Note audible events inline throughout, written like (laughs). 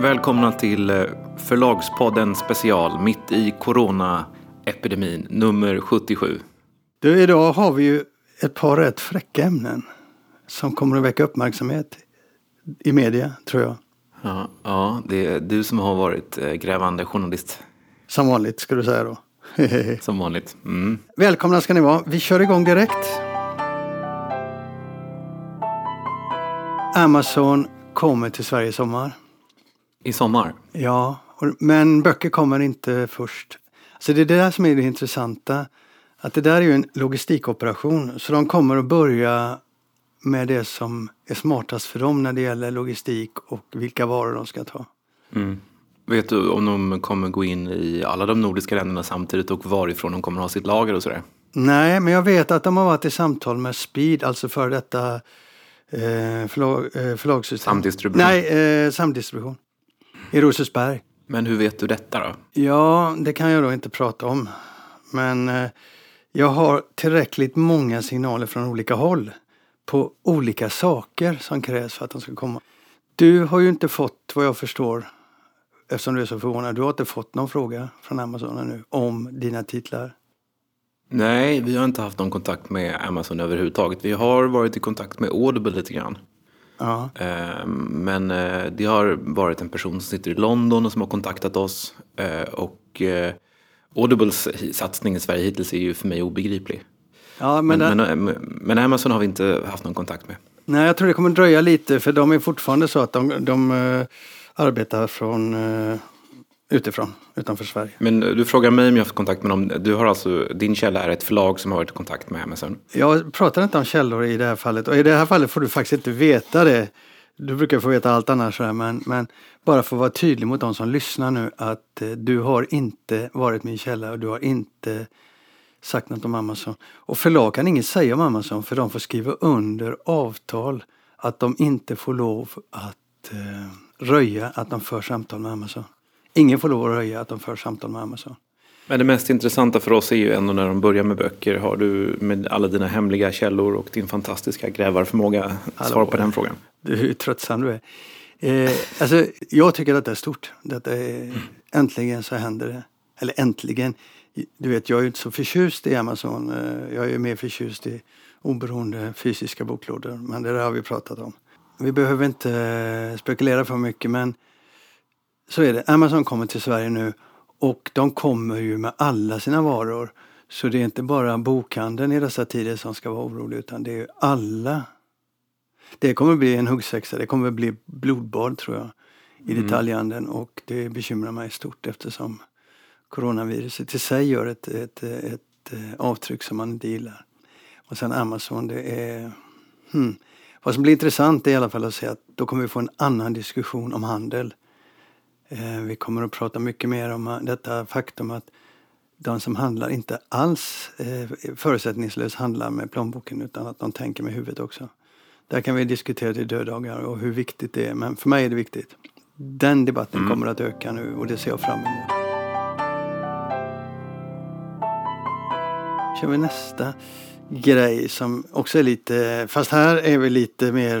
Välkomna till eh, Förlagspodden special mitt i coronaepidemin nummer 77. Du, idag har vi ju ett par rätt fräcka ämnen som kommer att väcka uppmärksamhet i media, tror jag. Ja, ja det är du som har varit eh, grävande journalist. Som vanligt, ska du säga då. (laughs) Som vanligt. Mm. Välkomna ska ni vara. Vi kör igång direkt. Amazon kommer till Sverige i sommar. I sommar? Ja, men böcker kommer inte först. Så det är det där som är det intressanta. Att det där är ju en logistikoperation. Så de kommer att börja med det som är smartast för dem när det gäller logistik och vilka varor de ska ta. Mm. Vet du om de kommer gå in i alla de nordiska länderna samtidigt och varifrån de kommer ha sitt lager och sådär? Nej, men jag vet att de har varit i samtal med Speed, alltså för detta eh, förlag, eh, förlagssystem. Samdistribution? Nej, eh, samdistribution. I Rosersberg. Men hur vet du detta då? Ja, det kan jag då inte prata om. Men eh, jag har tillräckligt många signaler från olika håll på olika saker som krävs för att de ska komma. Du har ju inte fått, vad jag förstår, eftersom du är så förvånad, du har inte fått någon fråga från Amazon nu om dina titlar? Nej, vi har inte haft någon kontakt med Amazon överhuvudtaget. Vi har varit i kontakt med Audible lite grann. Ja. Ehm, men eh, det har varit en person som sitter i London och som har kontaktat oss. Eh, och eh, Audibles satsning i Sverige hittills är ju för mig obegriplig. Ja, men, Men, det, men, men Amazon har vi inte haft någon kontakt med. nej, jag tror det kommer dröja lite för de är fortfarande så att de, de arbetar från utifrån, utanför Sverige. Men du frågar mig om jag har haft kontakt med dem. Du har alltså, din källa är ett förlag som har varit i kontakt med Amazon. Jag pratar inte om källor i det här fallet och i det här fallet får du faktiskt inte veta det. Du brukar få veta allt annars men, men bara för att vara tydlig mot de som lyssnar nu att eh, du har inte varit min källa och du har inte sagt något om Amazon. Och förlag kan inget säga om Amazon för de får skriva under avtal att de inte får lov att eh, röja att de för samtal med Amazon. Ingen får lov att röja att de för samtal med Amazon. Men det mest intressanta för oss är ju ändå när de börjar med böcker. Har du med alla dina hemliga källor och din fantastiska grävarförmåga Hallå. svar på den frågan? Du, hur tröttsam du är. Eh, alltså, jag tycker att det är stort. Detta är, Äntligen så händer det. Eller äntligen. Du vet, jag är ju inte så förtjust i Amazon. Eh, Jag är ju mer förtjust i oberoende fysiska boklådor. Men det där har vi pratat om. Vi behöver inte eh, spekulera för mycket men så är det. Amazon kommer till Sverige nu och de kommer ju med alla sina varor. Så det är inte bara bokhandeln i dessa tider som ska vara orolig utan det är alla. Det kommer bli en huggsexa, det kommer bli blodbad tror jag i Mm. detaljhandeln och det bekymrar mig stort eftersom coronaviruset i sig gör ett, ett, ett, eh, avtryck som man inte gillar. Och sen Amazon, det är... Hmm. Vad som blir intressant är i alla fall att se att då kommer vi få en annan diskussion om handel. Eh, vi kommer att prata mycket mer om eh, detta faktum att de som handlar inte alls eh, förutsättningslöst handlar med plånboken utan att de tänker med huvudet också. Där kan vi diskutera till döddagar och hur viktigt det är. Men för mig är det viktigt. Den debatten kommer att öka nu och det ser jag fram emot. kör vi nästa grej som också är lite, fast här är vi lite mer,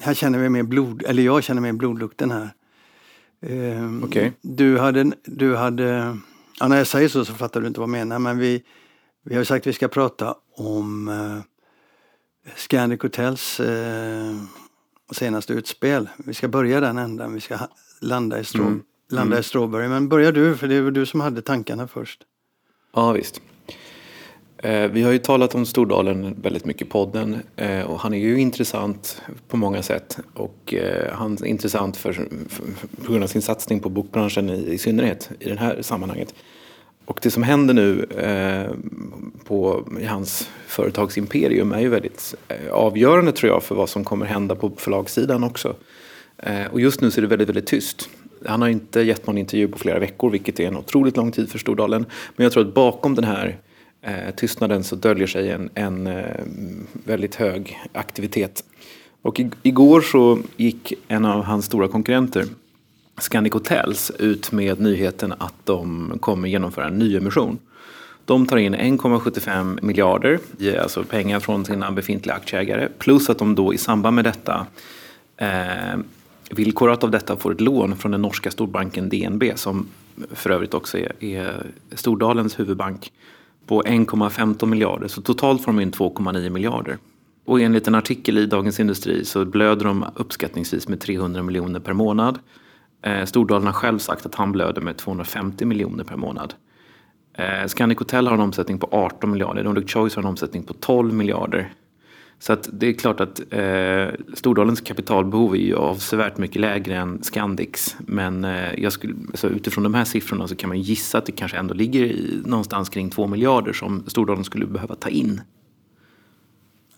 här känner vi mer blod, eller jag känner mer blodlukten här. Eh, Okej. Du hade, du hade, ja, när jag säger så så fattar du inte vad jag menar men vi, vi har sagt att vi ska prata om eh, Scandic Hotels eh, senaste utspel. Vi ska börja den ändan, vi ska landa i, strå, Mm. landa i Strawberry. Men börja du, för det var du som hade tankarna först. Ja, visst. Eh, vi har ju talat om Stordalen väldigt mycket i podden eh, och han är ju intressant på många sätt. Och eh, han är intressant för, för, på grund av sin satsning på bokbranschen i, i synnerhet i det här sammanhanget. Och det som händer nu eh, på, i hans företagsimperium är ju väldigt avgörande tror jag för vad som kommer hända på förlagssidan också. Eh, och just nu så är det väldigt, väldigt tyst. Han har inte gett någon intervju på flera veckor vilket är en otroligt lång tid för Stordalen. Men jag tror att bakom den här eh, tystnaden så döljer sig en, en eh, väldigt hög aktivitet. Och i, igår så gick en av hans stora konkurrenter Scandic Hotels ut med nyheten att de kommer genomföra en nyemission. De tar in 1,75 miljarder, alltså pengar från sina befintliga aktieägare. Plus att de då i samband med detta eh, villkorat av detta får ett lån från den norska storbanken DNB som för övrigt också är, är Stordalens huvudbank på 1,15 miljarder. Så totalt får de in 2,9 miljarder. Och enligt en artikel i Dagens Industri så blöder de uppskattningsvis med 300 miljoner per månad. Eh, Stordalen har själv sagt att han blöder med 250 miljoner per månad. Eh, Scandic Hotel har en omsättning på 18 miljarder. Nordic Choice har en omsättning på 12 miljarder. Så att det är klart att eh, Stordalens kapitalbehov är ju avsevärt mycket lägre än Scandics. Men eh, jag skulle, alltså utifrån de här siffrorna så kan man gissa att det kanske ändå ligger i, någonstans kring 2 miljarder som Stordalen skulle behöva ta in.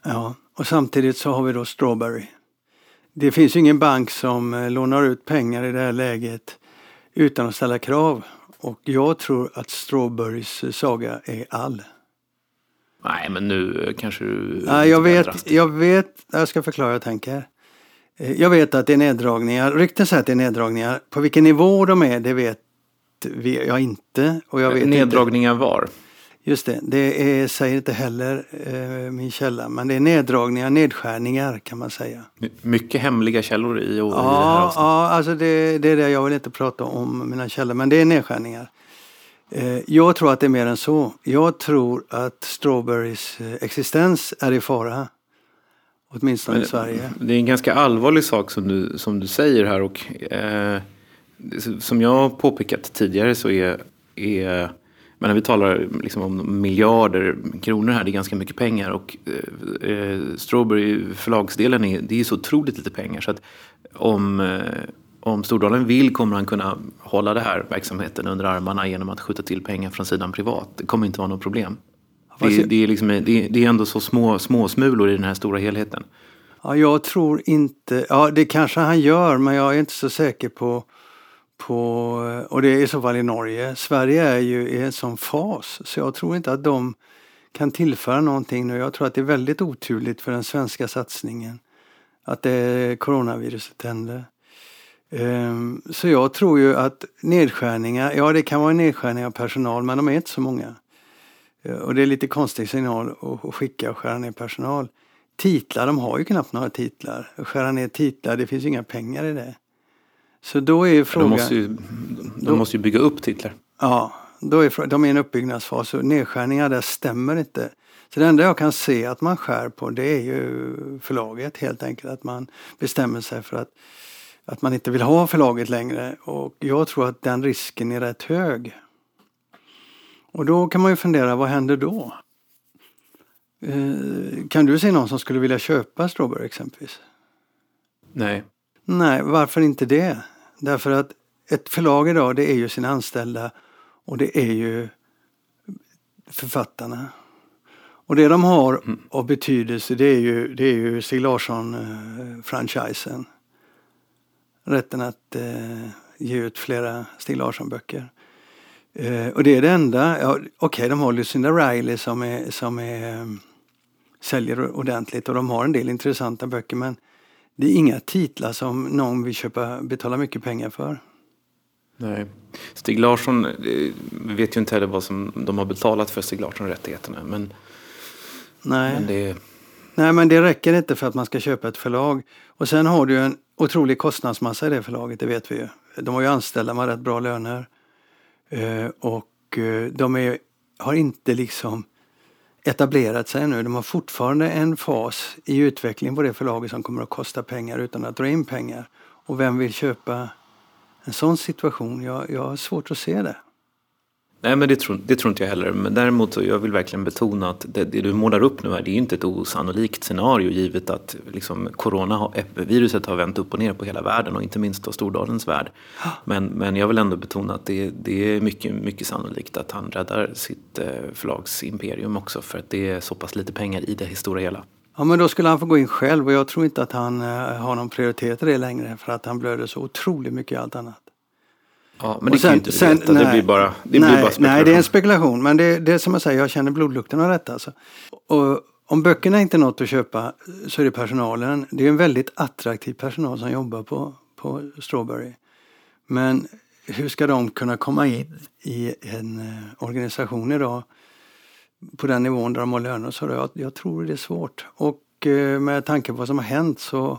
Ja, och samtidigt så har vi då Strawberry. Det finns ju ingen bank som eh, lånar ut pengar i det här läget utan att ställa krav. Och jag tror att Strawberrys saga är all. Nej, men nu kanske du... Nej, jag vet, jag vet, jag ska förklara hur jag tänker. Eh, jag vet att det är neddragningar, rykten säger att det är neddragningar. På vilken nivå de är, det vet jag inte. Och jag vet neddragningar inte. var? Just det, det är, säger inte heller eh, min källa. Men det är neddragningar, nedskärningar kan man säga. Mycket hemliga källor i, och ja, i det här Ja, alltså det, det är det. Jag vill inte prata om mina källor. Men det är nedskärningar. Eh, jag tror att det är mer än så. Jag tror att Strawberries eh, existens är i fara. Åtminstone Men, i Sverige. Det är en ganska allvarlig sak som du, som du säger här. Och, eh, som jag påpekat tidigare så är, är men när vi talar liksom om miljarder kronor här, det är ganska mycket pengar. Och eh, eh Strawberry förlagsdelen är, det är så otroligt lite pengar. Så att om, eh, om Stordalen vill kommer han kunna hålla den här verksamheten under armarna genom att skjuta till pengar från sidan privat. Det kommer inte vara något problem. Det, det, är, liksom, det, det är ändå så små, små smulor i den här stora helheten. Ja, jag tror inte, ja det kanske han gör men jag är inte så säker på, på och det är i så fall i Norge. Sverige är ju i en sån fas så jag tror inte att de kan tillföra någonting nu. Jag tror att det är väldigt oturligt för den svenska satsningen att det coronaviruset händer. Ehm, så jag tror ju att nedskärningar, ja det kan vara nedskärningar av personal men de är inte så många. Eh, och det är lite konstig signal att skicka och skära ner personal. Titlar, de har ju knappt några titlar. Skära ner titlar, det finns ju inga pengar i det. Så då är frågan... De måste ju, de måste ju bygga upp titlar. Ja, då är, de är i en uppbyggnadsfas och nedskärningar där stämmer inte. Så det enda jag kan se att man skär på det är ju förlaget helt enkelt. Att man bestämmer sig för att att man inte vill ha förlaget längre och jag tror att den risken är rätt hög. Och då kan man ju fundera, vad händer då? Eh, kan du se någon som skulle vilja köpa Strawberry exempelvis? Nej. Nej, varför inte det? Därför att ett förlag idag det är ju sina anställda och det är ju författarna. Och det de har mm. av betydelse det är ju, det är ju Stig Larsson-franchisen. Eh, rätten att eh, ge ut flera Stig Larsson-böcker. Eh, och det är det enda. Ja, Okej, okay, de har Lucinda Riley som, är, som är, um, säljer ordentligt och de har en del intressanta böcker men det är inga titlar som någon vill köpa, betala mycket pengar för. Nej. Stig Larsson, vi eh, vet ju inte heller vad som de har betalat för Stig Larsson-rättigheterna. Men, Nej. Men det... Nej, men det räcker inte för att man ska köpa ett förlag. Och sen har du en otrolig kostnadsmassa i det förlaget, det vet vi ju. De har ju anställda med rätt bra löner. Eh, och eh, de är, har inte liksom etablerat sig nu. De har fortfarande en fas i utvecklingen på det förlaget som kommer att kosta pengar utan att dra in pengar. Och vem vill köpa en sån situation? Jag, jag har svårt att se det. Nej, men det tror, det tror inte jag heller. Men däremot så jag vill verkligen betona att det, det du målar upp nu här, det är inte ett osannolikt scenario givet att liksom, coronaviruset har vänt upp och ner på hela världen och inte minst då Stordalens värld. Men, men jag vill ändå betona att det, det är mycket, mycket sannolikt att han räddar sitt eh, förlagsimperium också för att det är så pass lite pengar i det stora hela. Ja men då skulle han få gå in själv och jag tror inte att han eh, har någon prioritet i det längre för att han blöder så otroligt mycket i allt annat. Ja, men det sen, kan ju inte sen, veta. Nej, det blir bara, det nej, blir bara Nej, det är en spekulation. Men det, det är som jag säger, jag känner blodlukten av detta. Alltså. Och om böckerna inte är något att köpa så är det personalen. Det är en väldigt attraktiv personal som jobbar på, på Strawberry. Men hur ska de kunna komma in i en eh, organisation idag på den nivån där de har löner. Så jag, jag tror det är svårt. Och eh, med tanke på vad som har hänt så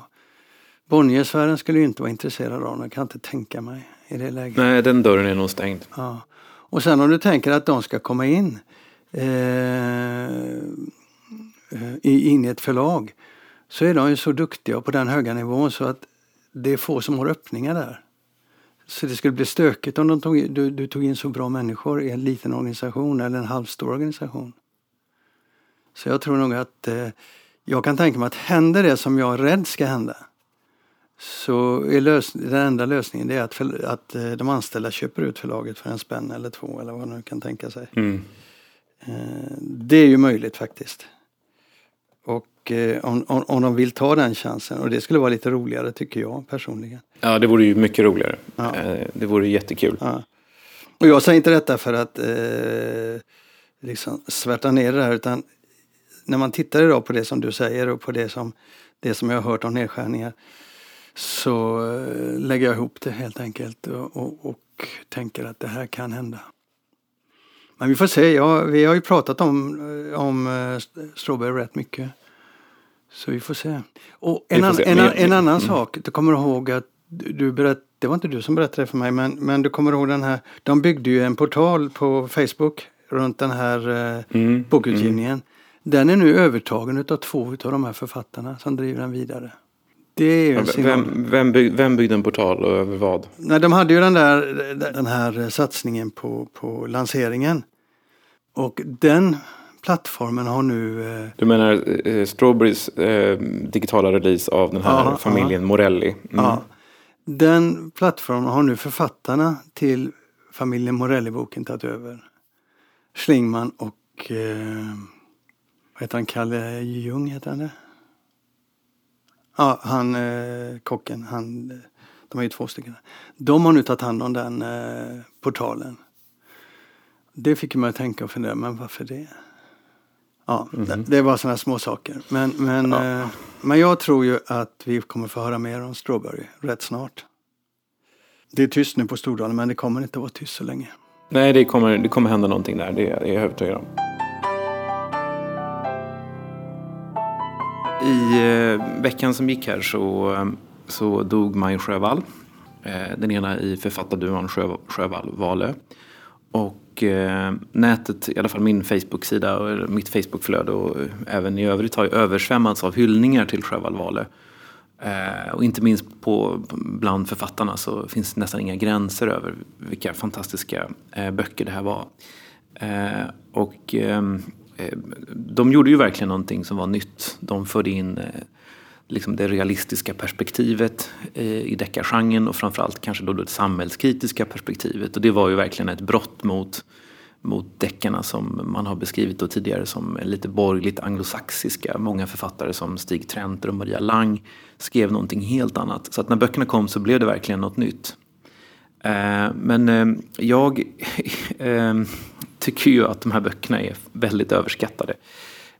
Bonniersfären skulle ju inte vara intresserad av jag kan inte tänka mig i det läget. Nej, den dörren är nog stängd. Ja. Och sen om du tänker att de ska komma in eh, in i ett förlag så är de ju så duktiga på den höga nivån så att det är få som har öppningar där. Så det skulle bli stökigt om de tog, du, du tog in så bra människor i en liten organisation eller en halvstor organisation. Så jag tror nog att eh, jag kan tänka mig att händer det som jag är rädd ska hända så är lös, den enda lösningen det är att, för, att eh, de anställda köper ut förlaget för en spänn eller två eller vad man nu kan tänka sig. Mm. Eh, det är ju möjligt faktiskt. Och eh, om, om, om de vill ta den chansen och det skulle vara lite roligare tycker jag personligen. Ja, det vore ju mycket roligare. Ja. Det vore jättekul. Ja. Och jag säger inte detta för att eh, liksom svärta ner det här utan när man tittar idag på det som du säger och på det som, det som jag har hört om nedskärningar så eh, lägger jag ihop det helt enkelt och, och, och tänker att det här kan hända. Men vi får se. Ja, vi har ju pratat om, eh, om uh, Strawberry rätt mycket. Så vi får se. Och en, an, se. en, en, en, annan mm. sak. Du kommer ihåg att du berättade, det var inte du som berättade för mig, men, men du kommer ihåg den här. De byggde ju en portal på Facebook runt den här uh, mm. bokutgivningen. Mm. Den är nu övertagen av två av de här författarna som driver den vidare. Det är ju vem, vem, bygg, vem byggde en portal och över vad? Nej, de hade ju den, där, den här satsningen på, på lanseringen. Och den plattformen har nu... Eh... Du menar eh, Strawberries eh, digitala release av den här aha, familjen aha. Morelli? Mm. Ja. Den plattformen har nu författarna till familjen Morelli-boken tagit över. Schlingman och eh, vad heter han, Kalle Ljung heter han det? Ja, han eh, kocken, han, de är ju två stycken. De har nu tagit hand om den eh, portalen. Det fick mig att tänka och fundera, men varför det? Ja, mm -hmm. det, det var sådana små saker. Men, men, ja. eh, men jag tror ju att vi kommer få höra mer om Strawberry rätt snart. Det är tyst nu på Stordalen men det kommer inte att vara tyst så länge. Nej, det kommer, det kommer hända någonting där, det är jag övertygad om. I eh, veckan som gick här så, eh, så dog Maj Sjövall. Eh, den ena i författarduon Sjö, Sjövall Valö. Och eh, nätet, i alla fall min Facebook-sida och mitt Facebook-flöde och eh, även i övrigt har ju översvämmats av hyllningar till Sjövall Valö. Eh, och inte minst på, bland författarna så finns det nästan inga gränser över vilka fantastiska böcker det här var. Och ehm, Eh, de gjorde ju verkligen någonting som var nytt. De förde in eh, liksom det realistiska perspektivet eh, i deckargenren och framförallt kanske då det samhällskritiska perspektivet. Och det var ju verkligen ett brott mot, mot deckarna som man har beskrivit då tidigare som lite borgerligt anglosaxiska. Många författare som Stig Trenter och Maria Lang skrev någonting helt annat. Så att när böckerna kom så blev det verkligen något nytt. Men jag (laughs) tycker ju att de här böckerna är väldigt överskattade.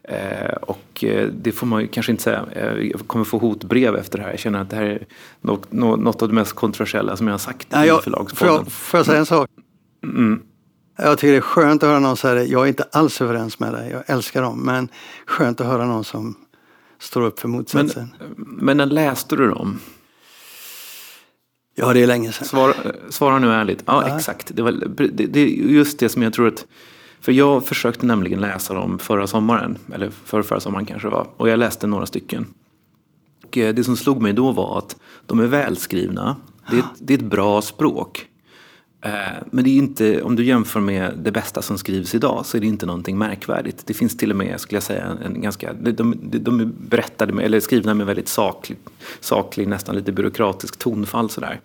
Eh, och eh, det får man ju kanske inte säga. Eh, jag kommer få hotbrev efter det här. Jag känner att det här är något, något av det mest kontroversiella som jag har sagt ja, jag, i förlagspodden. Får jag, får jag säga en sak? Mm. Jag tycker det är skönt att höra någon säga det. Jag är inte alls överens med dig. Jag älskar dem. Men skönt att höra någon som står upp för motsatsen. Men, men när läste du dem? Ja, det är länge sedan. Svara, svara nu ärligt. Ja, ja. exakt. Det, var, det, det är just det som jag tror att... För jag försökte nämligen läsa dem förra sommaren. Eller förra, förra sommaren kanske det var. Och jag läste några stycken. Och eh, det som slog mig då var att de är välskrivna. Det är, det är ett bra språk. Eh, men det är inte, om du jämför med det bästa som skrivs idag så är det inte någonting märkvärdigt. Det finns till och med, skulle jag säga, en ganska, de, de, de är berättade med, eller skrivna med väldigt saklig, saklig, nästan lite byråkratisk tonfall sådär.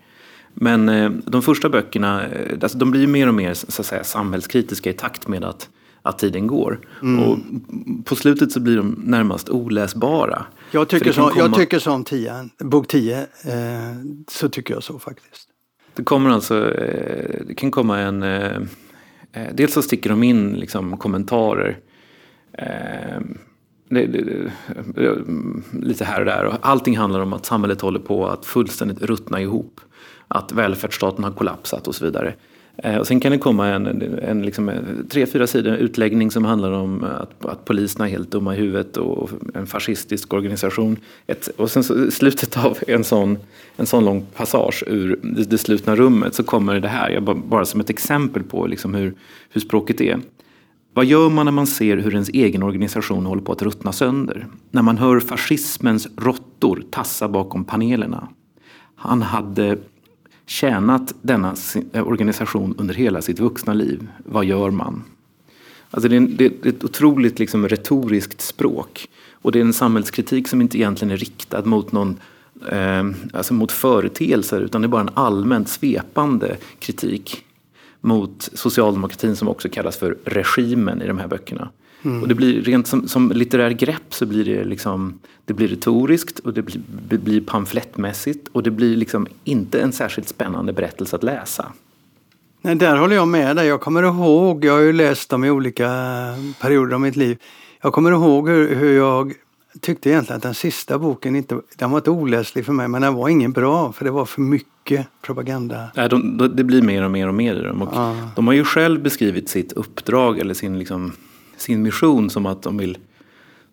Men eh, de första böckerna, eh, alltså de blir ju mer och mer så att säga, samhällskritiska i takt med att, att tiden går. Mm. Och på slutet så blir de närmast oläsbara. Jag tycker, så, komma... jag tycker så om tio, bok 10, eh, så tycker jag så faktiskt. Det kommer alltså, eh, det kan komma en, eh, eh, dels så sticker de in liksom kommentarer lite här och där. Och allting handlar om att samhället håller på att fullständigt ruttna ihop. Att välfärdsstaten har kollapsat och så vidare. Eh, och sen kan det komma en, en, liksom, eh, tre, fyra sidor utläggning som handlar om att, att poliserna är helt dumma i huvudet och en fascistisk organisation. Ett, och sen så, i slutet av en sån, en sån lång passage ur det, det slutna rummet så kommer det här, jag bara, bara som ett exempel på liksom hur, hur språket är. Vad gör man när man ser hur ens egen organisation håller på att ruttna sönder? När man hör fascismens råttor tassa bakom panelerna? Han hade tjänat denna eh, organisation under hela sitt vuxna liv. Vad gör man? Alltså det, är, det är ett otroligt liksom retoriskt språk. Och det är en samhällskritik som inte egentligen är riktad mot någon eh, alltså mot företeelser utan det är bara en allmänt svepande kritik mot socialdemokratin som också kallas för regimen i de här böckerna. Mm. Och det blir rent som, som litterär grepp så blir det liksom det blir retoriskt och det blir, det blir pamflettmässigt och det blir liksom inte en särskilt spännande berättelse att läsa. Nej, där håller jag med dig. Jag kommer ihåg, jag har ju läst dem i olika perioder av mitt liv. Jag kommer ihåg hur, hur jag tyckte egentligen att den sista boken inte, den var inte oläslig för mig men den var ingen bra för det var för mycket propaganda. Nej, de, de, det blir mer och mer och mer i dem. Och ja. De har ju själv beskrivit sitt uppdrag eller sin, liksom, sin mission som att de vill,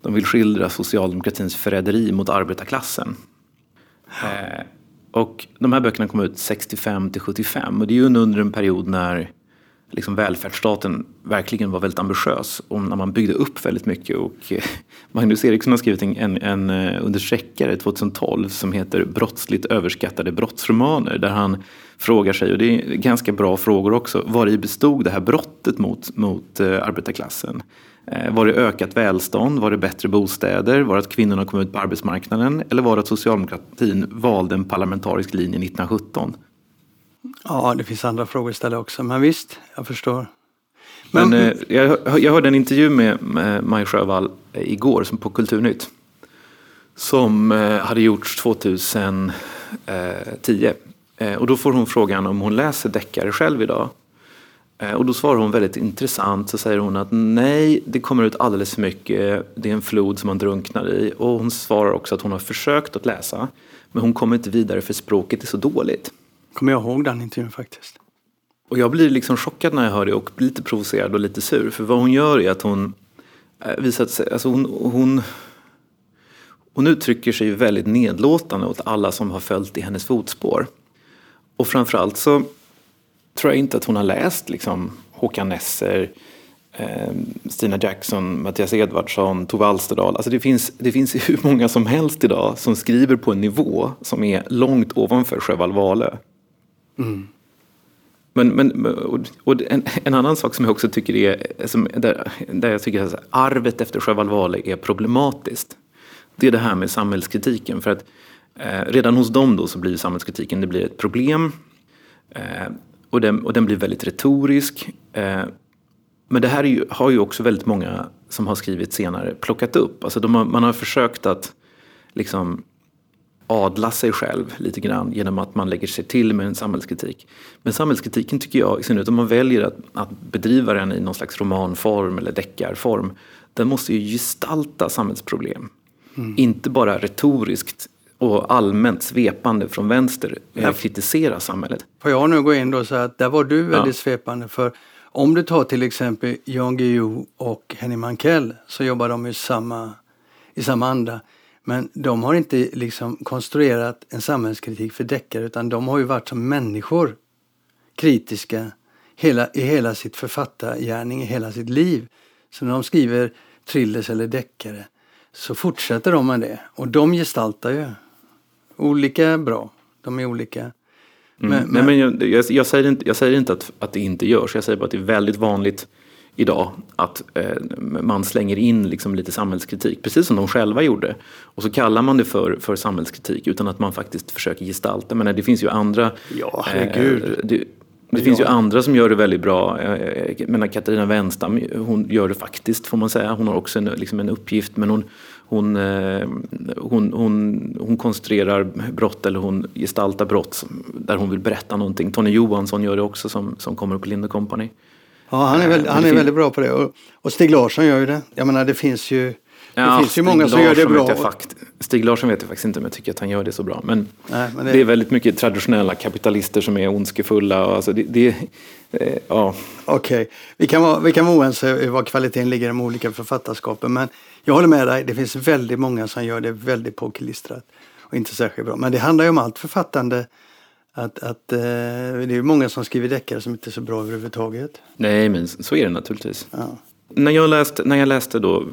de vill skildra socialdemokratins förräderi mot arbetarklassen. Ja. Eh, och de här böckerna kom ut 65 till 75 och det är ju under en period när liksom välfärdsstaten verkligen var väldigt ambitiös om när man byggde upp väldigt mycket. Och eh, Magnus Eriksson har skrivit en, en eh, understreckare 2012 som heter Brottsligt överskattade brottsromaner där han frågar sig, och det är ganska bra frågor också, var i bestod det här brottet mot, mot eh, arbetarklassen? Var det ökat välstånd? Var det bättre bostäder? Var det att kvinnorna kom ut på arbetsmarknaden? Eller var det att socialdemokratin valde en parlamentarisk linje 1917? Ja, det finns andra frågor att ställa också, men visst, jag förstår. Men, men eh, jag, jag hörde en intervju med, med Maj Sjövall igår som på Kulturnytt. Som eh, hade gjorts 2010. Eh, och då får hon frågan om hon läser deckare själv idag. Eh, och då svarar hon väldigt intressant. Så säger hon att nej, det kommer ut alldeles för mycket. Det är en flod som man drunknar i. Och hon svarar också att hon har försökt att läsa. Men hon kommer inte vidare för språket är så dåligt. Kommer jag ihåg den intervjun faktiskt. Och jag blir liksom chockad när jag hör det och lite provocerad och lite sur. För vad hon gör är att hon eh, visar sig, alltså hon, hon, hon uttrycker sig väldigt nedlåtande åt alla som har följt i hennes fotspår. Och framförallt så tror jag inte att hon har läst liksom Håkan Nesser, eh, Stina Jackson, Mattias Edvardsson, Tove Alsterdal. Alltså det, finns, det finns (laughs) hur många som helst idag som skriver på en nivå som är långt ovanför Sjöwall Wahlöö. Mm. Men, men, och en, en, annan sak som jag också tycker är, som, där, där jag tycker att arvet efter Sjöwall Wahlöö är problematiskt. Det är det här med samhällskritiken. För att eh, redan hos dem då så blir samhällskritiken det blir ett problem. Eh, och, den, och den blir väldigt retorisk. Eh, men det här ju, har ju också väldigt många som har skrivit senare plockat upp. Alltså har, man har försökt att liksom adla sig själv lite grann genom att man lägger sig till med en samhällskritik. Men samhällskritiken tycker jag, i synnerhet om man väljer att, att bedriva den i någon slags romanform eller deckarform, den måste ju gestalta samhällsproblem. Mm. Inte bara retoriskt och allmänt svepande från vänster eh, ja. kritisera samhället. Får jag nu gå in då och säga att där var du väldigt ja. svepande för om du tar till exempel Jan Guillou och Henning Mankell så jobbar de i samma, i samma anda. Men de har inte liksom konstruerat en samhällskritik för deckare utan de har ju varit som människor kritiska hela, i hela sitt författargärning, i hela sitt liv. Så när de skriver thrillers eller deckare så fortsätter de med det. Och de gestaltar ju olika bra. De är olika. Mm. Men, Nej, men jag, jag, jag, säger inte, jag säger inte att, att det inte görs. Jag säger bara att det är väldigt vanligt idag att eh, man slänger in liksom lite samhällskritik, precis som de själva gjorde. Och så kallar man det för, för samhällskritik utan att man faktiskt försöker gestalta. Men det finns ju andra... Ja, herregud. Eh, det, det finns ju andra som gör det väldigt bra. Jag menar, Katarina Wenstam, hon gör det faktiskt får man säga. Hon har också en, liksom en uppgift men hon, hon, eh, hon, hon, hon konstruerar brott eller hon gestaltar brott där hon vill berätta någonting. Tony Johansson gör det också som, som kommer på Linde Company. Ja, han är, väldigt, han är väldigt bra på det. Och, och Stig Larsson gör ju det. Jag menar, det finns ju det finns ju många som gör det bra. Fakt, Stig Larsson vet jag faktiskt inte om jag tycker att han gör det så bra. Men, Nej, men det... det... är väldigt mycket traditionella kapitalister som är ondskefulla. Och alltså det, det, eh, ja. Okej, okay. vi, kan vara, vi kan vara oense var kvaliteten ligger i de olika författarskapen. Men jag håller med dig, det finns väldigt många som gör det väldigt påklistrat. Och inte särskilt bra. Men det handlar ju om allt författande. Att, att, eh, det är många som skriver deckare som inte är så bra överhuvudtaget. Nej, men så är det naturligtvis. Ja. När jag läste, när jag läste då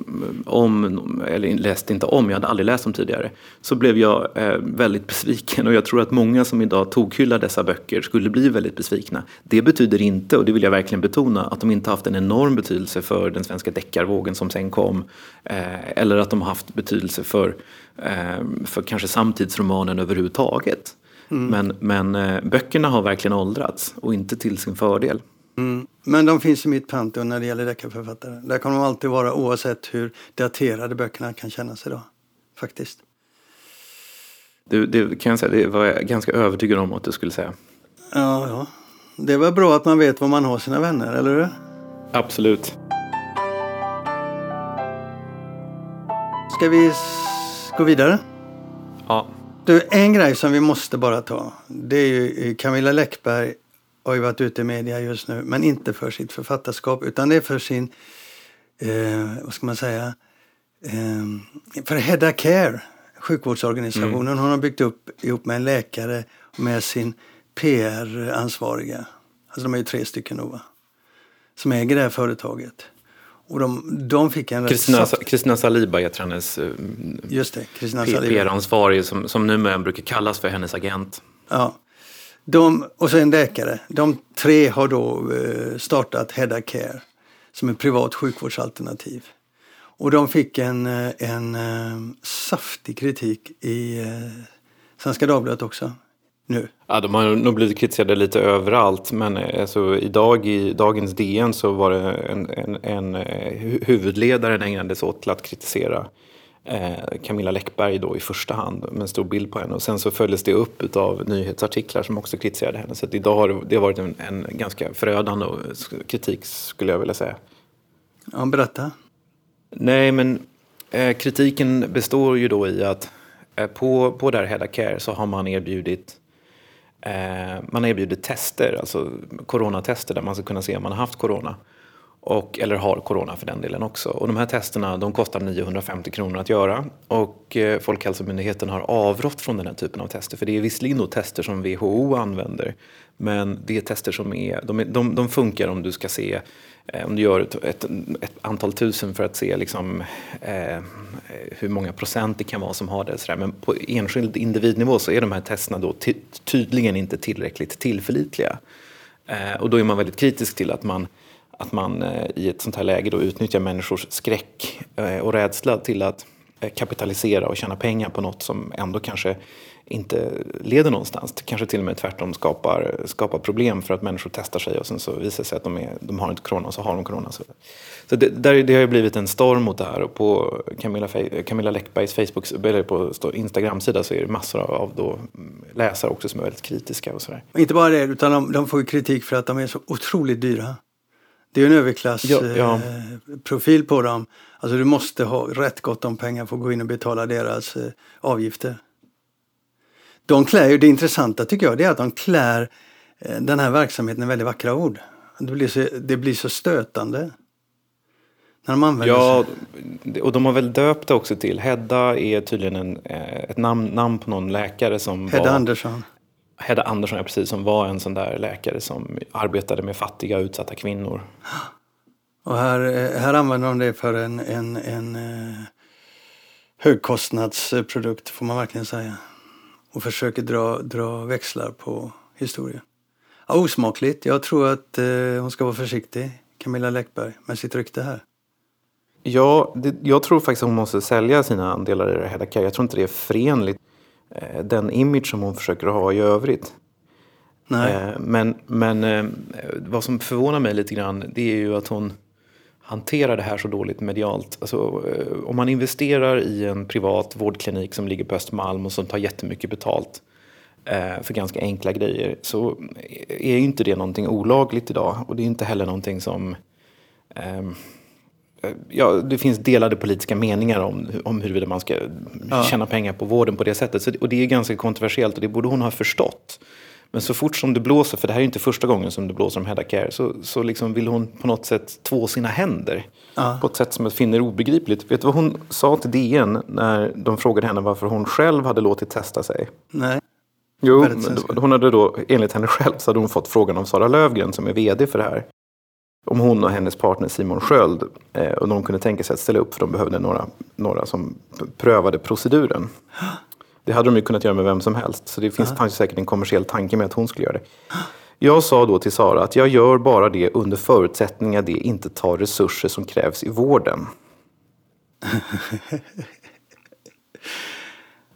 om, eller läste inte om, jag hade aldrig läst dem tidigare, så blev jag eh, väldigt besviken och jag tror att många som idag tokhyllar dessa böcker skulle bli väldigt besvikna. Det betyder inte, och det vill jag verkligen betona, att de inte haft en enorm betydelse för den svenska deckarvågen som sen kom. Eh, eller att de haft betydelse för, eh, för kanske samtidsromanen överhuvudtaget. Mm. Men, men eh, böckerna har verkligen åldrats och inte till sin fördel. Mm. Men de finns i mitt pantheon när det gäller deckarförfattare. Där kommer de alltid vara oavsett hur daterade böckerna kan kännas idag. Faktiskt. Det, det kan jag säga, det var jag ganska övertygad om att du skulle säga. Ja, ja. Det var bra att man vet var man har sina vänner, eller hur? Absolut. Ska vi gå vidare? Ja. Du, en grej som vi måste bara ta. Det är ju Camilla Läckberg har ju varit ute i media just nu, men inte för sitt författarskap utan det är för sin, eh, vad ska man säga, eh, för Hedda Care, sjukvårdsorganisationen. Mm. Hon har byggt upp ihop med en läkare med sin PR-ansvariga. Alltså de är ju tre stycken då va? Som äger det här företaget. Och de, de fick en Kristina, Kristina Saliba heter hennes eh, PR-ansvarig som, som numera brukar kallas för hennes agent. Ja. De, och så en läkare. De tre har då eh, startat Hedda Care som är privat sjukvårdsalternativ. Och de fick en, eh, en, en saftig kritik i Svenska Dagbladet också nu? Ja, de har nog blivit kritiserade lite överallt. Men eh, alltså, idag i dagens DN så var det en, en, en eh, huvudledaren ägnades åt att kritisera eh, Camilla Läckberg då i första hand med en stor bild på henne. Och sen så följdes det upp av nyhetsartiklar som också kritiserade henne. Så idag har det, det har varit en, en ganska förödande kritik skulle jag vilja säga. Ja, berätta. Nej, men eh, kritiken består ju då i att eh, på, på där Hedda Care så har man erbjudit Eh, man erbjuder tester, alltså coronatester där man ska kunna se om man har haft corona. Och, eller har corona för den delen också. Och de här testerna de kostar 950 kronor att göra. Och eh, Folkhälsomyndigheten har avrått från den här typen av tester. För det är visserligen då tester som WHO använder. Men det är tester som är, de, de, de funkar om du ska se eh, om du gör ett, ett, ett, antal tusen för att se liksom, eh, hur många procent det kan vara som har det. Sådär. Men på enskild individnivå så är de här testerna då tydligen inte tillräckligt tillförlitliga. Eh, och då är man väldigt kritisk till att man, att man eh, i ett sånt här läge då utnyttjar människors skräck eh, och rädsla till att eh, kapitalisera och tjäna pengar på något som ändå kanske inte leder någonstans. Kanske till och med tvärtom skapar, skapar problem för att människor testar sig och sen så visar det sig att de, är, de har inte corona och så har de corona. Så, så det, där, det har ju blivit en storm mot det här och på Camilla, Camilla Läckbergs Facebook, eller på Instagram-sida så är det massor av då mm, läsare också som är väldigt kritiska och sådär. Inte bara det, utan de, de får ju kritik för att de är så otroligt dyra. Det är en överklassprofil ja, ja. eh, på dem. Alltså du måste ha rätt gott om pengar för att gå in och betala deras eh, avgifter de klär ju, det intressanta tycker jag det är att de klär eh, den här verksamheten i väldigt vackra ord. Det blir så, det blir så stötande. När de använder ja, sig. och de har väl döpt det också till. Hedda är tydligen en, ett namn, namn på någon läkare som Hedda var, Andersson. Hedda Andersson, ja, precis. Som var en sån där läkare som arbetade med fattiga och utsatta kvinnor. Och här, eh, här använder de det för en, en, en högkostnadsprodukt får man verkligen säga och försöker dra, dra växlar på historien. Ja, osmakligt. Jag tror att eh, hon ska vara försiktig, Camilla Läckberg, med sitt rykte här. Ja, det, jag tror faktiskt att hon måste sälja sina andelar i Hedda Jag tror inte det är förenligt eh, den image som hon försöker ha i övrigt. Nej. Eh, men men eh, vad som förvånar mig lite grann det är ju att hon hanterar det här så dåligt medialt. Alltså, eh, om man investerar i en privat vårdklinik som ligger på Östermalm och som tar jättemycket betalt eh, för ganska enkla grejer så är ju inte det någonting olagligt idag och det är inte heller någonting som eh, eh, ja, det finns delade politiska meningar om, om huruvida man ska Ja. tjäna pengar på vården på det sättet. Så, och det är ganska kontroversiellt och det borde hon ha förstått. Men så fort som det blåser, för det här är inte första gången som det blåser om Hedda Care, så, så liksom vill hon på något sätt två sina händer. Ja. På ett sätt som jag finner obegripligt. Vet du vad hon sa till DN när de frågade henne varför hon själv hade låtit testa sig? Nej. Jo, hon hade då, enligt henne själv, så hade hon fått frågan av Sara Lövgren som är vd för det här. Om hon och hennes partner Simon Sköld, eh, och de kunde tänka sig att ställa upp för de behövde några, några som prövade proceduren. Det hade de ju kunnat göra med vem som helst. Så det finns fanns säkert en kommersiell tanke med att hon skulle göra det. Jag sa då till Sara att jag gör bara det under förutsättning att det inte tar resurser som krävs i vården. (laughs)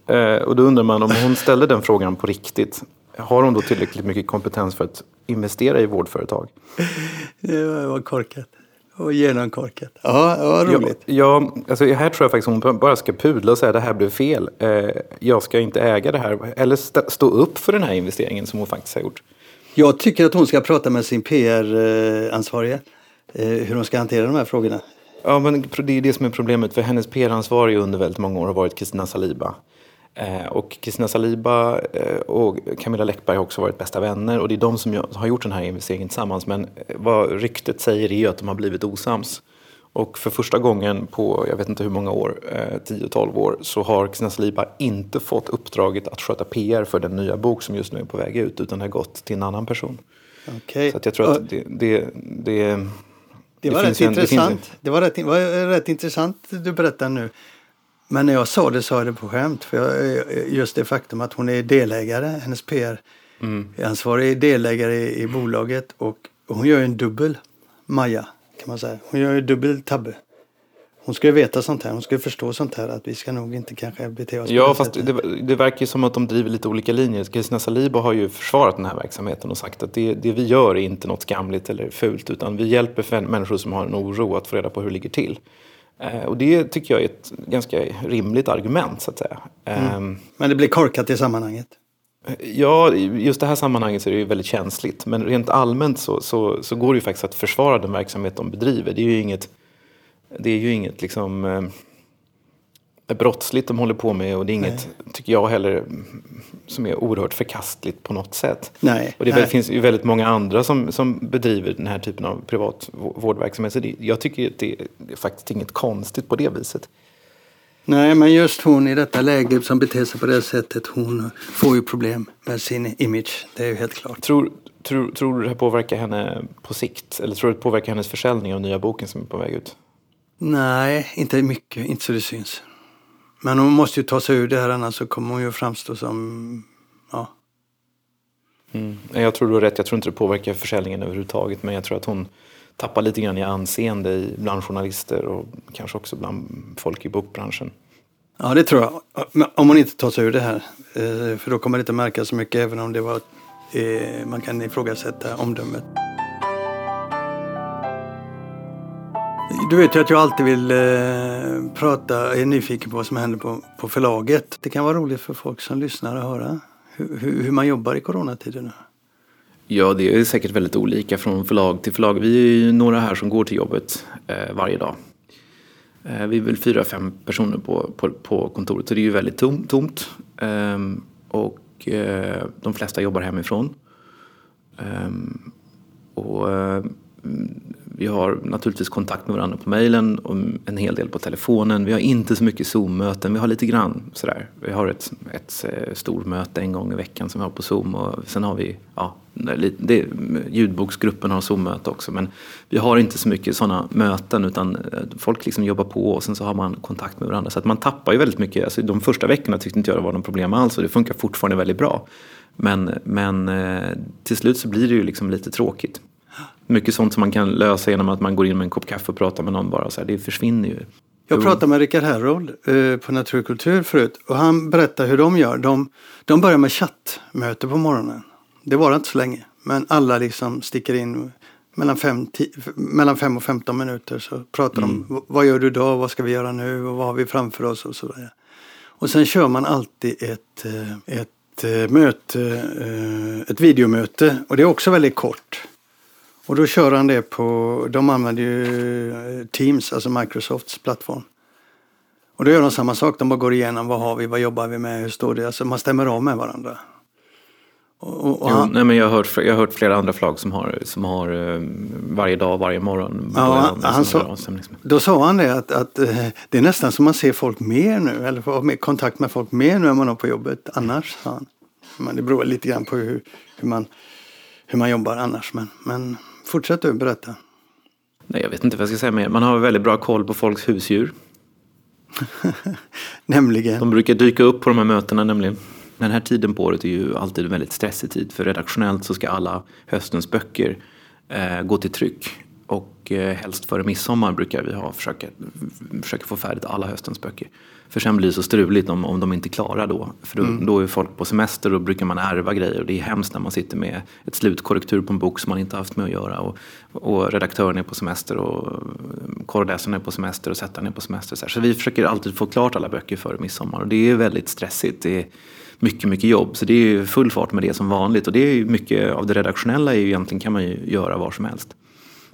Eh, och då undrar man om hon ställde den frågan på riktigt. Har hon då tillräckligt mycket kompetens för att investera i vårdföretag? Det var, var korkat. Och genomkorkat. Ja, det var roligt. Ja, ja, alltså här tror jag faktiskt hon bara ska pudla och säga att det här blev fel. Eh, jag ska inte äga det här. Eller st- stå upp för den här investeringen som hon faktiskt har gjort. Jag tycker att hon ska prata med sin PR-ansvarige. Eh, hur hon ska hantera de här frågorna. Ja, men det är det som är problemet. För hennes PR-ansvarig under väldigt många år har varit Kristina Saliba. Eh, och Kristina Saliba eh, och Camilla Läckberg har också varit bästa vänner. Och det är de som har gjort den här investeringen tillsammans. Men eh, vad ryktet säger är att de har blivit osams. Och för första gången på, jag vet inte hur många år, eh, 10-12 år, så har Kristina Saliba inte fått uppdraget att sköta PR för den nya bok som just nu är på väg ut. Utan har gått till en annan person. Okej. Så att jag tror att det... det, det Det var rätt en- det finns intressant. Det var rätt, var rätt intressant du berättar nu. Men när jag sa det sa jag det på skämt. För jag, just det faktum att hon är delägare, hennes PR-ansvarig är delägare i, i bolaget. Och hon gör ju en dubbel Maja, kan man säga. Hon gör ju dubbel tabbe. Hon ska ju veta sånt här, hon ska ju förstå sånt här att vi ska nog inte kanske bete oss Ja, det fast det, det verkar ju som att de driver lite olika linjer. Kristina Saliba har ju försvarat den här verksamheten och sagt att det, det vi gör är inte något skamligt eller fult utan vi hjälper människor som har en oro att få reda på hur det ligger till. Eh, och det tycker jag är ett ganska rimligt argument så att säga. Ehm, Men det blir korkat i sammanhanget. Ja, just det här sammanhanget så är det ju väldigt känsligt. Men rent allmänt så, så, så går det ju faktiskt att försvara den verksamhet de bedriver. Det är ju inget, det är ju inget liksom, eh, brottsligt de håller på med och det är inget, tycker jag heller, som är oerhört förkastligt på något sätt. Nej, Och det är nej. finns ju väldigt många andra som, som bedriver den här typen av privat vå- vårdverksamhet. Så det, jag tycker att det är faktiskt inget konstigt på det viset. Nej, men just hon i detta läge som beter sig på det sättet, hon får ju problem med sin image. Det är ju helt klart. Tror, tror, tror du det här påverkar henne på sikt? Eller tror du det påverkar hennes försäljning av nya boken som är på väg ut? Nej, inte mycket, inte så det syns. Men hon måste ju ta sig ur det här annars så kommer hon ju framstå som, ja. Mm. Jag tror du har rätt. Jag tror inte det påverkar försäljningen överhuvudtaget. Men jag tror att hon tappar lite grann i anseende bland journalister och kanske också bland folk i bokbranschen. Ja, det tror jag. Om hon inte tar sig ur det här. Eh, För då kommer det inte märkas så mycket även om det var, eh, man kan ifrågasätta omdömet. Du vet ju att jag alltid vill eh, prata, är nyfiken på vad som händer på, på förlaget. Det kan vara roligt för folk som lyssnar att höra hur, hur, hur man jobbar i coronatiderna. Ja, det är säkert väldigt olika från förlag till förlag. Vi är ju några här som går till jobbet eh, varje dag. Eh, vi är väl fyra, fem personer på, på, på kontoret, så det är ju väldigt tom, tomt. Ehm, och eh, de flesta jobbar hemifrån. Ehm, och eh, vi har naturligtvis kontakt med varandra på mejlen och en hel del på telefonen. Vi har inte så mycket Zoom-möten, vi har lite grann sådär. Vi har ett, ett eh, stormöte en gång i veckan som vi har på Zoom och sen har vi, ja, det, ljudboksgruppen har Zoom-möte också men vi har inte så mycket sådana möten utan eh, folk liksom jobbar på och sen så har man kontakt med varandra. Så att man tappar ju väldigt mycket. Alltså, de första veckorna tyckte inte jag det var något problem alls och det funkar fortfarande väldigt bra. Men, men eh, till slut så blir det ju liksom lite tråkigt. Mycket sånt som man kan lösa genom att man går in med en kopp kaffe och pratar med någon bara. Så här, det försvinner ju. Jag pratade med Rickard Herrold eh, på Naturkultur förut och han berättade hur de gör. De, de börjar med chattmöte på morgonen. Det var inte så länge. Men alla liksom sticker in mellan 5 mellan fem och 15 minuter så pratar de. "V- Vad gör du idag? Vad ska vi göra nu? Och vad har vi framför oss? Och sådär. Och sen kör man alltid ett, eh, ett eh, möte, eh, ett videomöte. Och det är också väldigt kort. Och då kör han det på, de använder ju eh, Teams, alltså Microsofts plattform. Och då gör de samma sak, de bara går igenom vad har vi, vad jobbar vi med, hur står det, alltså man stämmer av med varandra. Och, och han, nej, men jag, har hört, jag har hört flera andra förlag som har, som har um, varje dag, varje morgon. Ja, han sa, då sa han det att, att uh, det är nästan som man ser folk mer nu, eller får med kontakt med folk mer nu än man har på jobbet annars. Sa han. Men det beror lite grann på hur, hur, man, hur man jobbar annars. Men, men fortsätt du berätta. Nej, jag vet inte vad jag ska säga mer. Man har väldigt bra koll på folks husdjur. (laughs) nämligen? De brukar dyka upp på de här mötena nämligen. Den här tiden på året är ju alltid en väldigt stressig tid för redaktionellt så ska alla höstens böcker eh, gå till tryck. Och eh, helst före midsommar brukar vi ha, försöka, försöka få färdigt alla höstens böcker. För sen blir det så struligt om, om de inte klarar då. För då, mm. då är folk på semester och då brukar man ärva grejer. Och det är hemskt när man sitter med ett slutkorrektur på en bok som man inte haft med att göra. Och, och redaktören är på semester och korreläsaren är på semester och sättaren är på semester. Så, så vi försöker alltid få klart alla böcker före midsommar. Och det är väldigt stressigt. Det är, mycket, mycket jobb. Så det är full fart med det som vanligt. Och det är mycket av det redaktionella är ju egentligen kan man ju göra var som helst.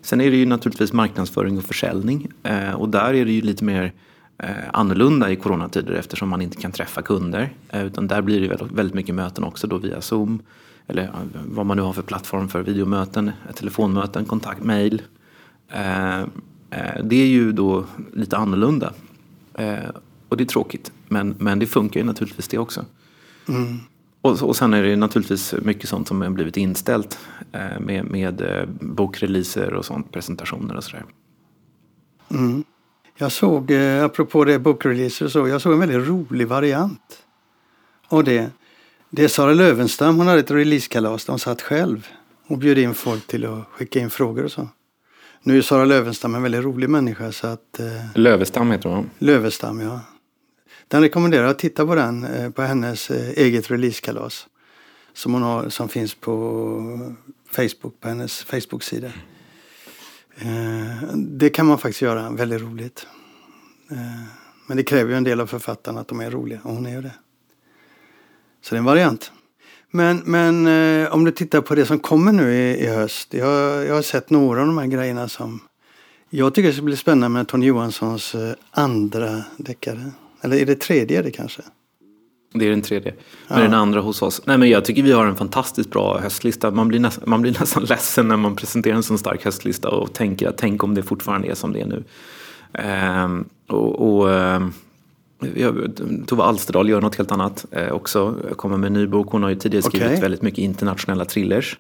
Sen är det ju naturligtvis marknadsföring och försäljning. Eh, och där är det ju lite mer eh, annorlunda i coronatider eftersom man inte kan träffa kunder. Eh, utan där blir det väldigt, väldigt mycket möten också då via Zoom. Eller eh, vad man nu har för plattform för videomöten, eh, telefonmöten, kontakt, mail. Eh, eh, det är ju då lite annorlunda. Eh, och det är tråkigt. Men, men det funkar ju naturligtvis det också. Mm. Och, och sen är det naturligtvis mycket sånt som har blivit inställt eh, med, med eh, bokreleaser och sånt, presentationer och sådär. Mm. Jag såg, eh, apropå det bokreleaser och så, jag såg en väldigt rolig variant av det. Det är Sara Lövenstam, hon hade ett releasekalas där hon satt själv och bjöd in folk till att skicka in frågor och så. Nu är Sara Lövenstam en väldigt rolig människa så att... Eh, Lövestam heter hon. Lövestam, ja. Den rekommenderar att titta på den, eh, på hennes eh, eget releasekalas. Som hon har, som finns på Facebook, på hennes Facebook-sida. Eh, det kan man faktiskt göra, väldigt roligt. Men det kräver ju en del av författarna att de är roliga och hon är ju det. Så det är en variant. Men, men om du tittar på det som kommer nu i, i höst. Jag, jag har sett några av de här grejerna som jag tycker det ska bli spännande med Tony Johanssons andra deckare. Eller är det tredje det kanske? Det är den tredje. Men ja. den andra hos oss. Nej, men jag tycker vi har en fantastiskt bra höstlista. Man blir, nästan, man blir (laughs) nästan ledsen när man presenterar en sån stark höstlista och tänker att tänk om det fortfarande är som det är nu. Ehm, och, och ehm, Tove Alsterdal gör något helt annat eh, också. Kommer med en ny bok. Hon har ju tidigare skrivit okay. väldigt mycket internationella thrillers.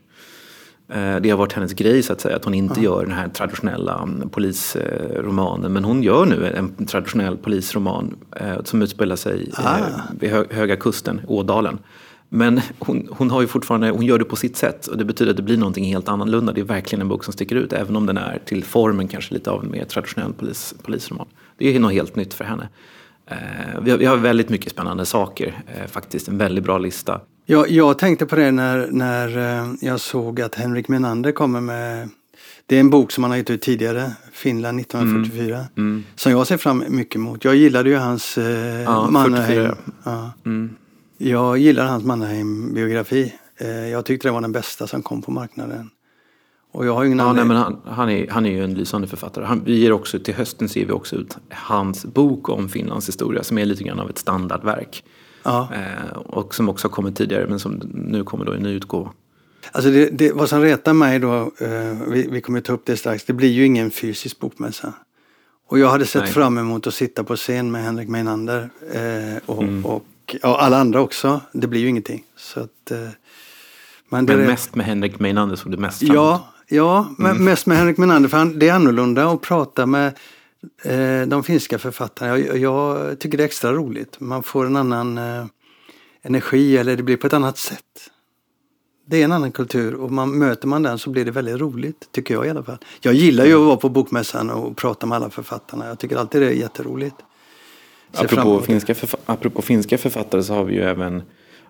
Eh, det har varit hennes grej så att säga, att hon inte gör den här traditionella mm, polisromanen. Men hon gör nu en traditionell polisroman eh, som utspelar sig ah. vid Höga Kusten, Ådalen. Men hon, hon, har ju fortfarande, hon gör det på sitt sätt och det betyder att det blir någonting helt annorlunda. Det är verkligen en bok som sticker ut även om den är till formen kanske lite av en mer traditionell polis, polisroman. Det är något helt nytt för henne. Vi har, vi har väldigt mycket spännande saker, faktiskt en väldigt bra lista. Jag, jag tänkte på det när, när eh, jag såg att Henrik Menander kommer med det är en bok som han har gett ut tidigare, Finland 1944. Mm. Mm. Som jag ser fram mycket emot. Jag gillade ju hans eh, ja, Mannerheim. Ja. Mm. Jag gillar hans Mannerheim-biografi. Eh, jag tyckte det var den bästa som kom på marknaden. Och jag har ingen ja, nej, men han, han, är, han är ju en lysande författare. Han, vi ger också, till hösten ger vi också ut hans bok om Finlands historia som är lite grann av ett standardverk. Ja. Eh, och som också har kommit tidigare men som nu kommer då i ny utgåva. Alltså det, det, vad som retar mig då, eh, vi, vi kommer ta upp det strax, det blir ju ingen fysisk bokmässa. Och jag hade sett Nej. fram emot att sitta på scen med Henrik Meinander eh, och, mm. och, och, alla andra också. Det blir ju ingenting. Så att, eh, men men mest med Henrik Meinander såg du mest fram Ja, ja mm. mest med Henrik Meinander. För han, det är annorlunda att prata med de finska författarna, jag, jag, tycker det är extra roligt. Man får en annan eh, energi eller det blir på ett annat sätt. Det är en annan kultur och man, möter man den så blir det väldigt roligt, tycker jag i alla fall. Jag gillar ju att vara på bokmässan och prata med alla författarna. Jag tycker alltid det är jätteroligt. Apropå finska, apropå finska författare så har vi ju även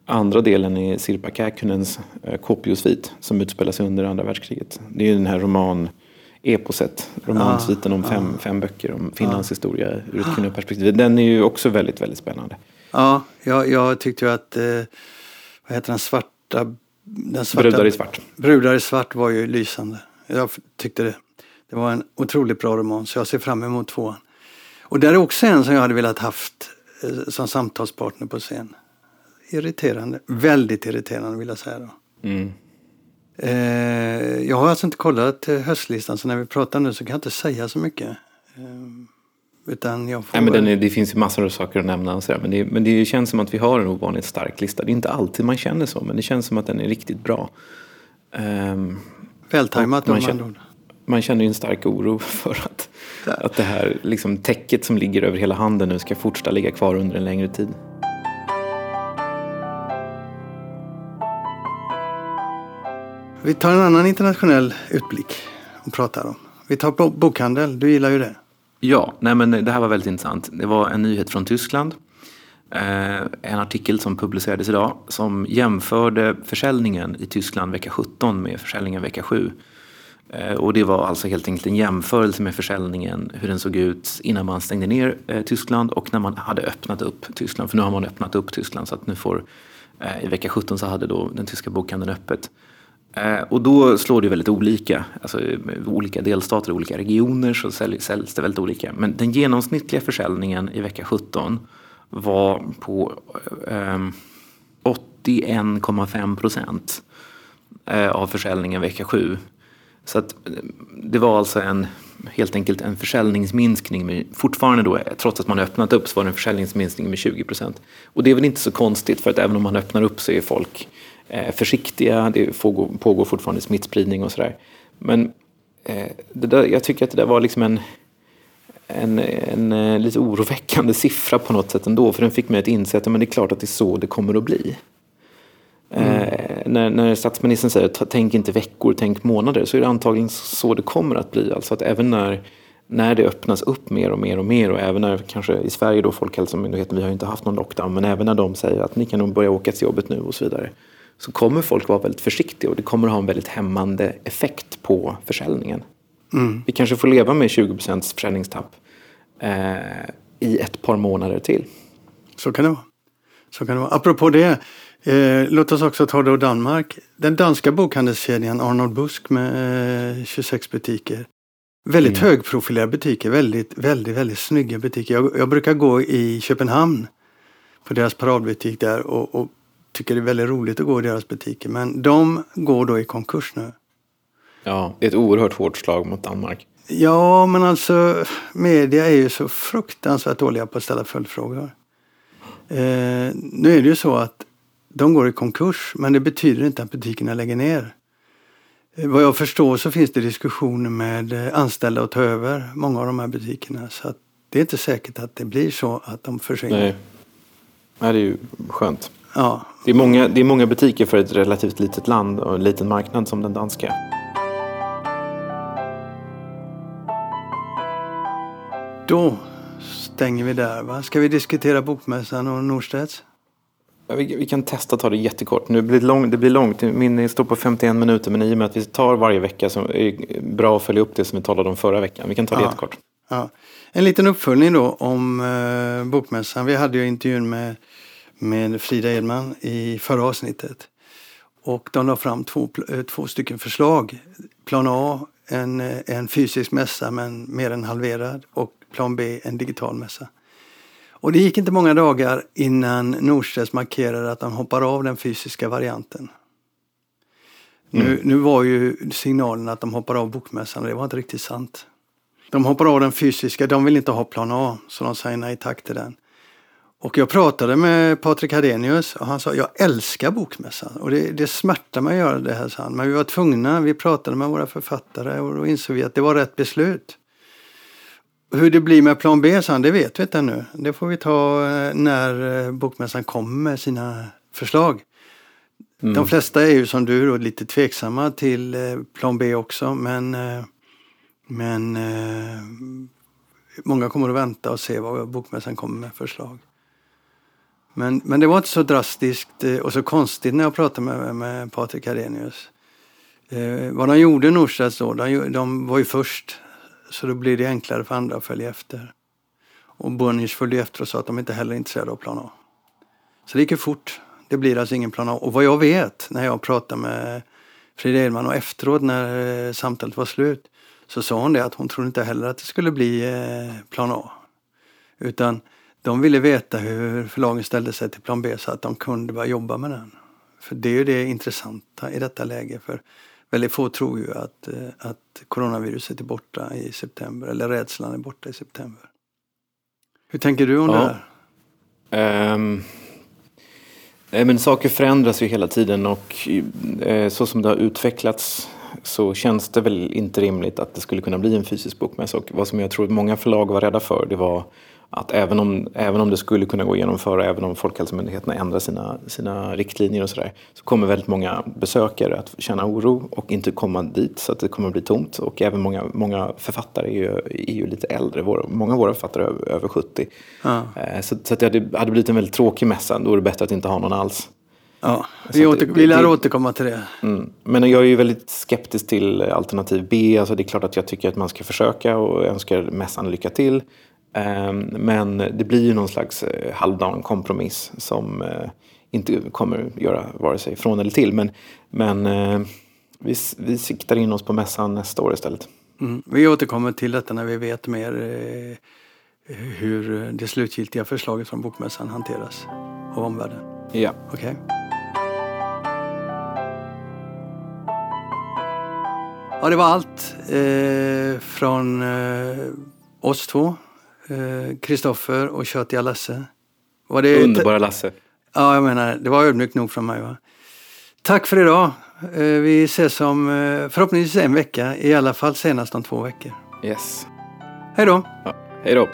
andra delen i Sirpa Käkkunens eh, Kopiosvit som utspelar sig under andra världskriget. Det är ju den här roman eposet, romansviten om fem, fem böcker om Finlands historia ur ett kvinnoperspektiv. Den är ju också väldigt, väldigt spännande. Ja, jag, jag tyckte ju att, eh, vad heter den svarta, den svarta... Brudar i svart. Brudar i svart var ju lysande. Jag tyckte det, det var en otroligt bra roman så jag ser fram emot tvåan. Och där är också en som jag hade velat haft eh, som samtalspartner på scen. Irriterande, väldigt irriterande vill jag säga då. Mm. Eh, jag har alltså inte kollat eh, höstlistan så när vi pratar nu så kan jag inte säga så mycket. Eh, utan jag får... Nej, men är, det finns ju massor av saker att nämna. Och så där, men, det, men det känns som att vi har en ovanligt stark lista. Det är inte alltid man känner så, men det känns som att den är riktigt bra. Um, Vältajmat man, om känner, man man känner ju en stark oro (laughs) för att, att det här liksom, täcket som ligger över hela handen nu ska fortsätta ligga kvar under en längre tid. Vi tar en annan internationell utblick och pratar om. Vi tar bokhandel, du gillar ju det. Ja, nej men det här var väldigt intressant. Det var en nyhet från Tyskland. Eh, en artikel som publicerades idag som jämförde försäljningen i Tyskland vecka 17 med försäljningen vecka 7. Eh, och det var alltså helt enkelt en jämförelse med försäljningen, hur den såg ut innan man stängde ner eh, Tyskland och när man hade öppnat upp Tyskland. För nu har man öppnat upp Tyskland så att nu får, eh, i vecka 17 så hade då den tyska bokhandeln öppet. Eh, och då slår det väldigt olika. Alltså, i olika delstater och olika regioner så säljs det väldigt olika. Men den genomsnittliga försäljningen i vecka 17 var på ehm, eh, 81,5 procent av försäljningen vecka 7. Så att det var alltså en, helt enkelt en försäljningsminskning. Med, fortfarande då, trots att man öppnat upp, så var det en försäljningsminskning med 20 procent. Och det är väl inte så konstigt för att även om man öppnar upp så är folk försiktiga. Det pågår, fortfarande smittspridning och sådär. Men eh, där, jag tycker att det där var liksom en, en, en, eh, lite oroväckande siffra på något sätt ändå. För den fick mig att inse att men det är klart att det är så det kommer att bli. Mm. Eh, när, när statsministern säger tänk inte veckor, tänk månader så är det antagligen så det kommer att bli. Alltså att även när, när det öppnas upp mer och mer och mer och även när kanske i Sverige då Folkhälsomyndigheten, vi har ju inte haft någon lockdown, men även när de säger att ni kan nog börja åka till jobbet nu och så vidare så kommer folk vara väldigt försiktiga och det kommer ha en väldigt hämmande effekt på försäljningen. Mm. Vi kanske får leva med 20 försäljningstapp eh, i ett par månader till. Så kan det vara. Så kan det vara. Apropå det, eh, låt oss också ta då Danmark. Den danska bokhandelskedjan Arnold Busk med eh, 26 butiker. Väldigt mm. högprofilerade butiker, väldigt, väldigt, väldigt snygga butiker. Jag, jag brukar gå i Köpenhamn på deras paradbutik där och, och tycker det är väldigt roligt att gå i deras butiker. Men de går då i konkurs nu. Ja, det är ett oerhört hårt slag mot Danmark. Ja, men alltså media är ju så fruktansvärt dåliga på att ställa följdfrågor. Eh, nu är det ju så att de går i konkurs, men det betyder inte att butikerna lägger ner. Eh, vad jag förstår så finns det diskussioner med eh, anställda att ta över många av de här butikerna. Så att det är inte säkert att det blir så att de försvinner. Nej, Nej det är ju skönt. Ja. Det, är många, det är många butiker för ett relativt litet land och en liten marknad som den danska. Då stänger vi där. Va? Ska vi diskutera Bokmässan och Norstedts? Ja, vi, vi, kan testa att ta det jättekort. Nu blir det, lång, det blir långt. Min står på 51 minuter men i och med att vi tar varje vecka så är det bra att följa upp det som vi talade om förra veckan. Vi kan ta det ja. jättekort. Ja. En liten uppföljning då om eh, Bokmässan. Vi hade ju intervjun med med Frida Edman i förra avsnittet. Och de la fram två, eh, två stycken förslag. Plan A, en, eh, en fysisk mässa men mer än halverad och plan B, en digital mässa. Och det gick inte många dagar innan Norstedts markerade att de hoppar av den fysiska varianten. Mm. Nu, nu var ju signalen att de hoppar av bokmässan och det var inte riktigt sant. De hoppar av den fysiska, de vill inte ha plan A så de säger nej tack till den. Och jag pratade med Patrik Hadenius och han sa jag älskar bokmässan och det, det smärtar mig att göra det här, sa han. Men vi var tvungna, vi pratade med våra författare och då insåg vi att det var rätt beslut. Hur det blir med plan B, sa han, det vet vi inte ännu. Det får vi ta eh, när eh, bokmässan kommer med sina förslag. Mm. De flesta är ju som du då, lite tveksamma till eh, plan B också men, men många kommer att vänta och se vad bokmässan kommer med förslag. Men, men det var inte så drastiskt eh, och så konstigt när jag pratade med, med Patrik Arrhenius. Eh, vad de gjorde Norstedts då, alltså, de, de var ju först. Så då blir det enklare för andra att följa efter. Och Bonniers följde efter och sa att de inte heller är intresserade av plan A. Så det gick ju fort. Det blir alltså ingen plan A. Och vad jag vet när jag pratade med Frida Edman och efteråt när eh, samtalet var slut så sa hon det att hon trodde inte heller att det skulle bli eh, plan A. Utan de ville veta hur förlagen ställde sig till plan B så att de kunde börja jobba med den. För det är ju det intressanta i detta läge. För väldigt få tror ju att, eh, att coronaviruset är borta i september eller rädslan är borta i september. Hur tänker du om ja. det här? Um, nej, men saker förändras ju hela tiden och uh, så som det har utvecklats så känns det väl inte rimligt att det skulle kunna bli en fysisk bokmässa. Och vad som jag tror att många förlag var rädda för det var att även om, även om det skulle kunna gå att genomföra, även om Folkhälsomyndigheterna ändrar sina, sina riktlinjer och sådär, så kommer väldigt många besökare att känna oro och inte komma dit så att det kommer att bli tomt. Och även många, många författare är ju, är ju lite äldre, våra, många av våra författare är över 70. Ja. Eh, så, så att det hade, hade blivit en väldigt tråkig mässa, då är det bättre att inte ha någon alls. Ja, vi, åter, vi lär återkomma till det. Mm. Men jag är ju väldigt skeptisk till alternativ B. Alltså det är klart att jag tycker att man ska försöka och önskar mässan lycka till. Ehm, men det blir ju någon slags eh, halvdan kompromiss som eh, inte kommer göra vare sig från eller till. Men, men eh, vi, vi siktar in oss på mässan nästa år istället. Mm. Vi återkommer till detta när vi vet mer hur det slutgiltiga förslaget från Bokmässan hanteras av omvärlden. Ja. Okay. Ja, det var allt eh, från eh, oss två Kristoffer eh, och Köttiga Lasse. Var det Underbara Lasse. Ja, jag menar, det var ödmjukt nog från mig. Va? Tack för idag. Eh, vi ses om eh, förhoppningsvis en vecka, i alla fall senast om två veckor. Yes. Hej då. Ja, hej då.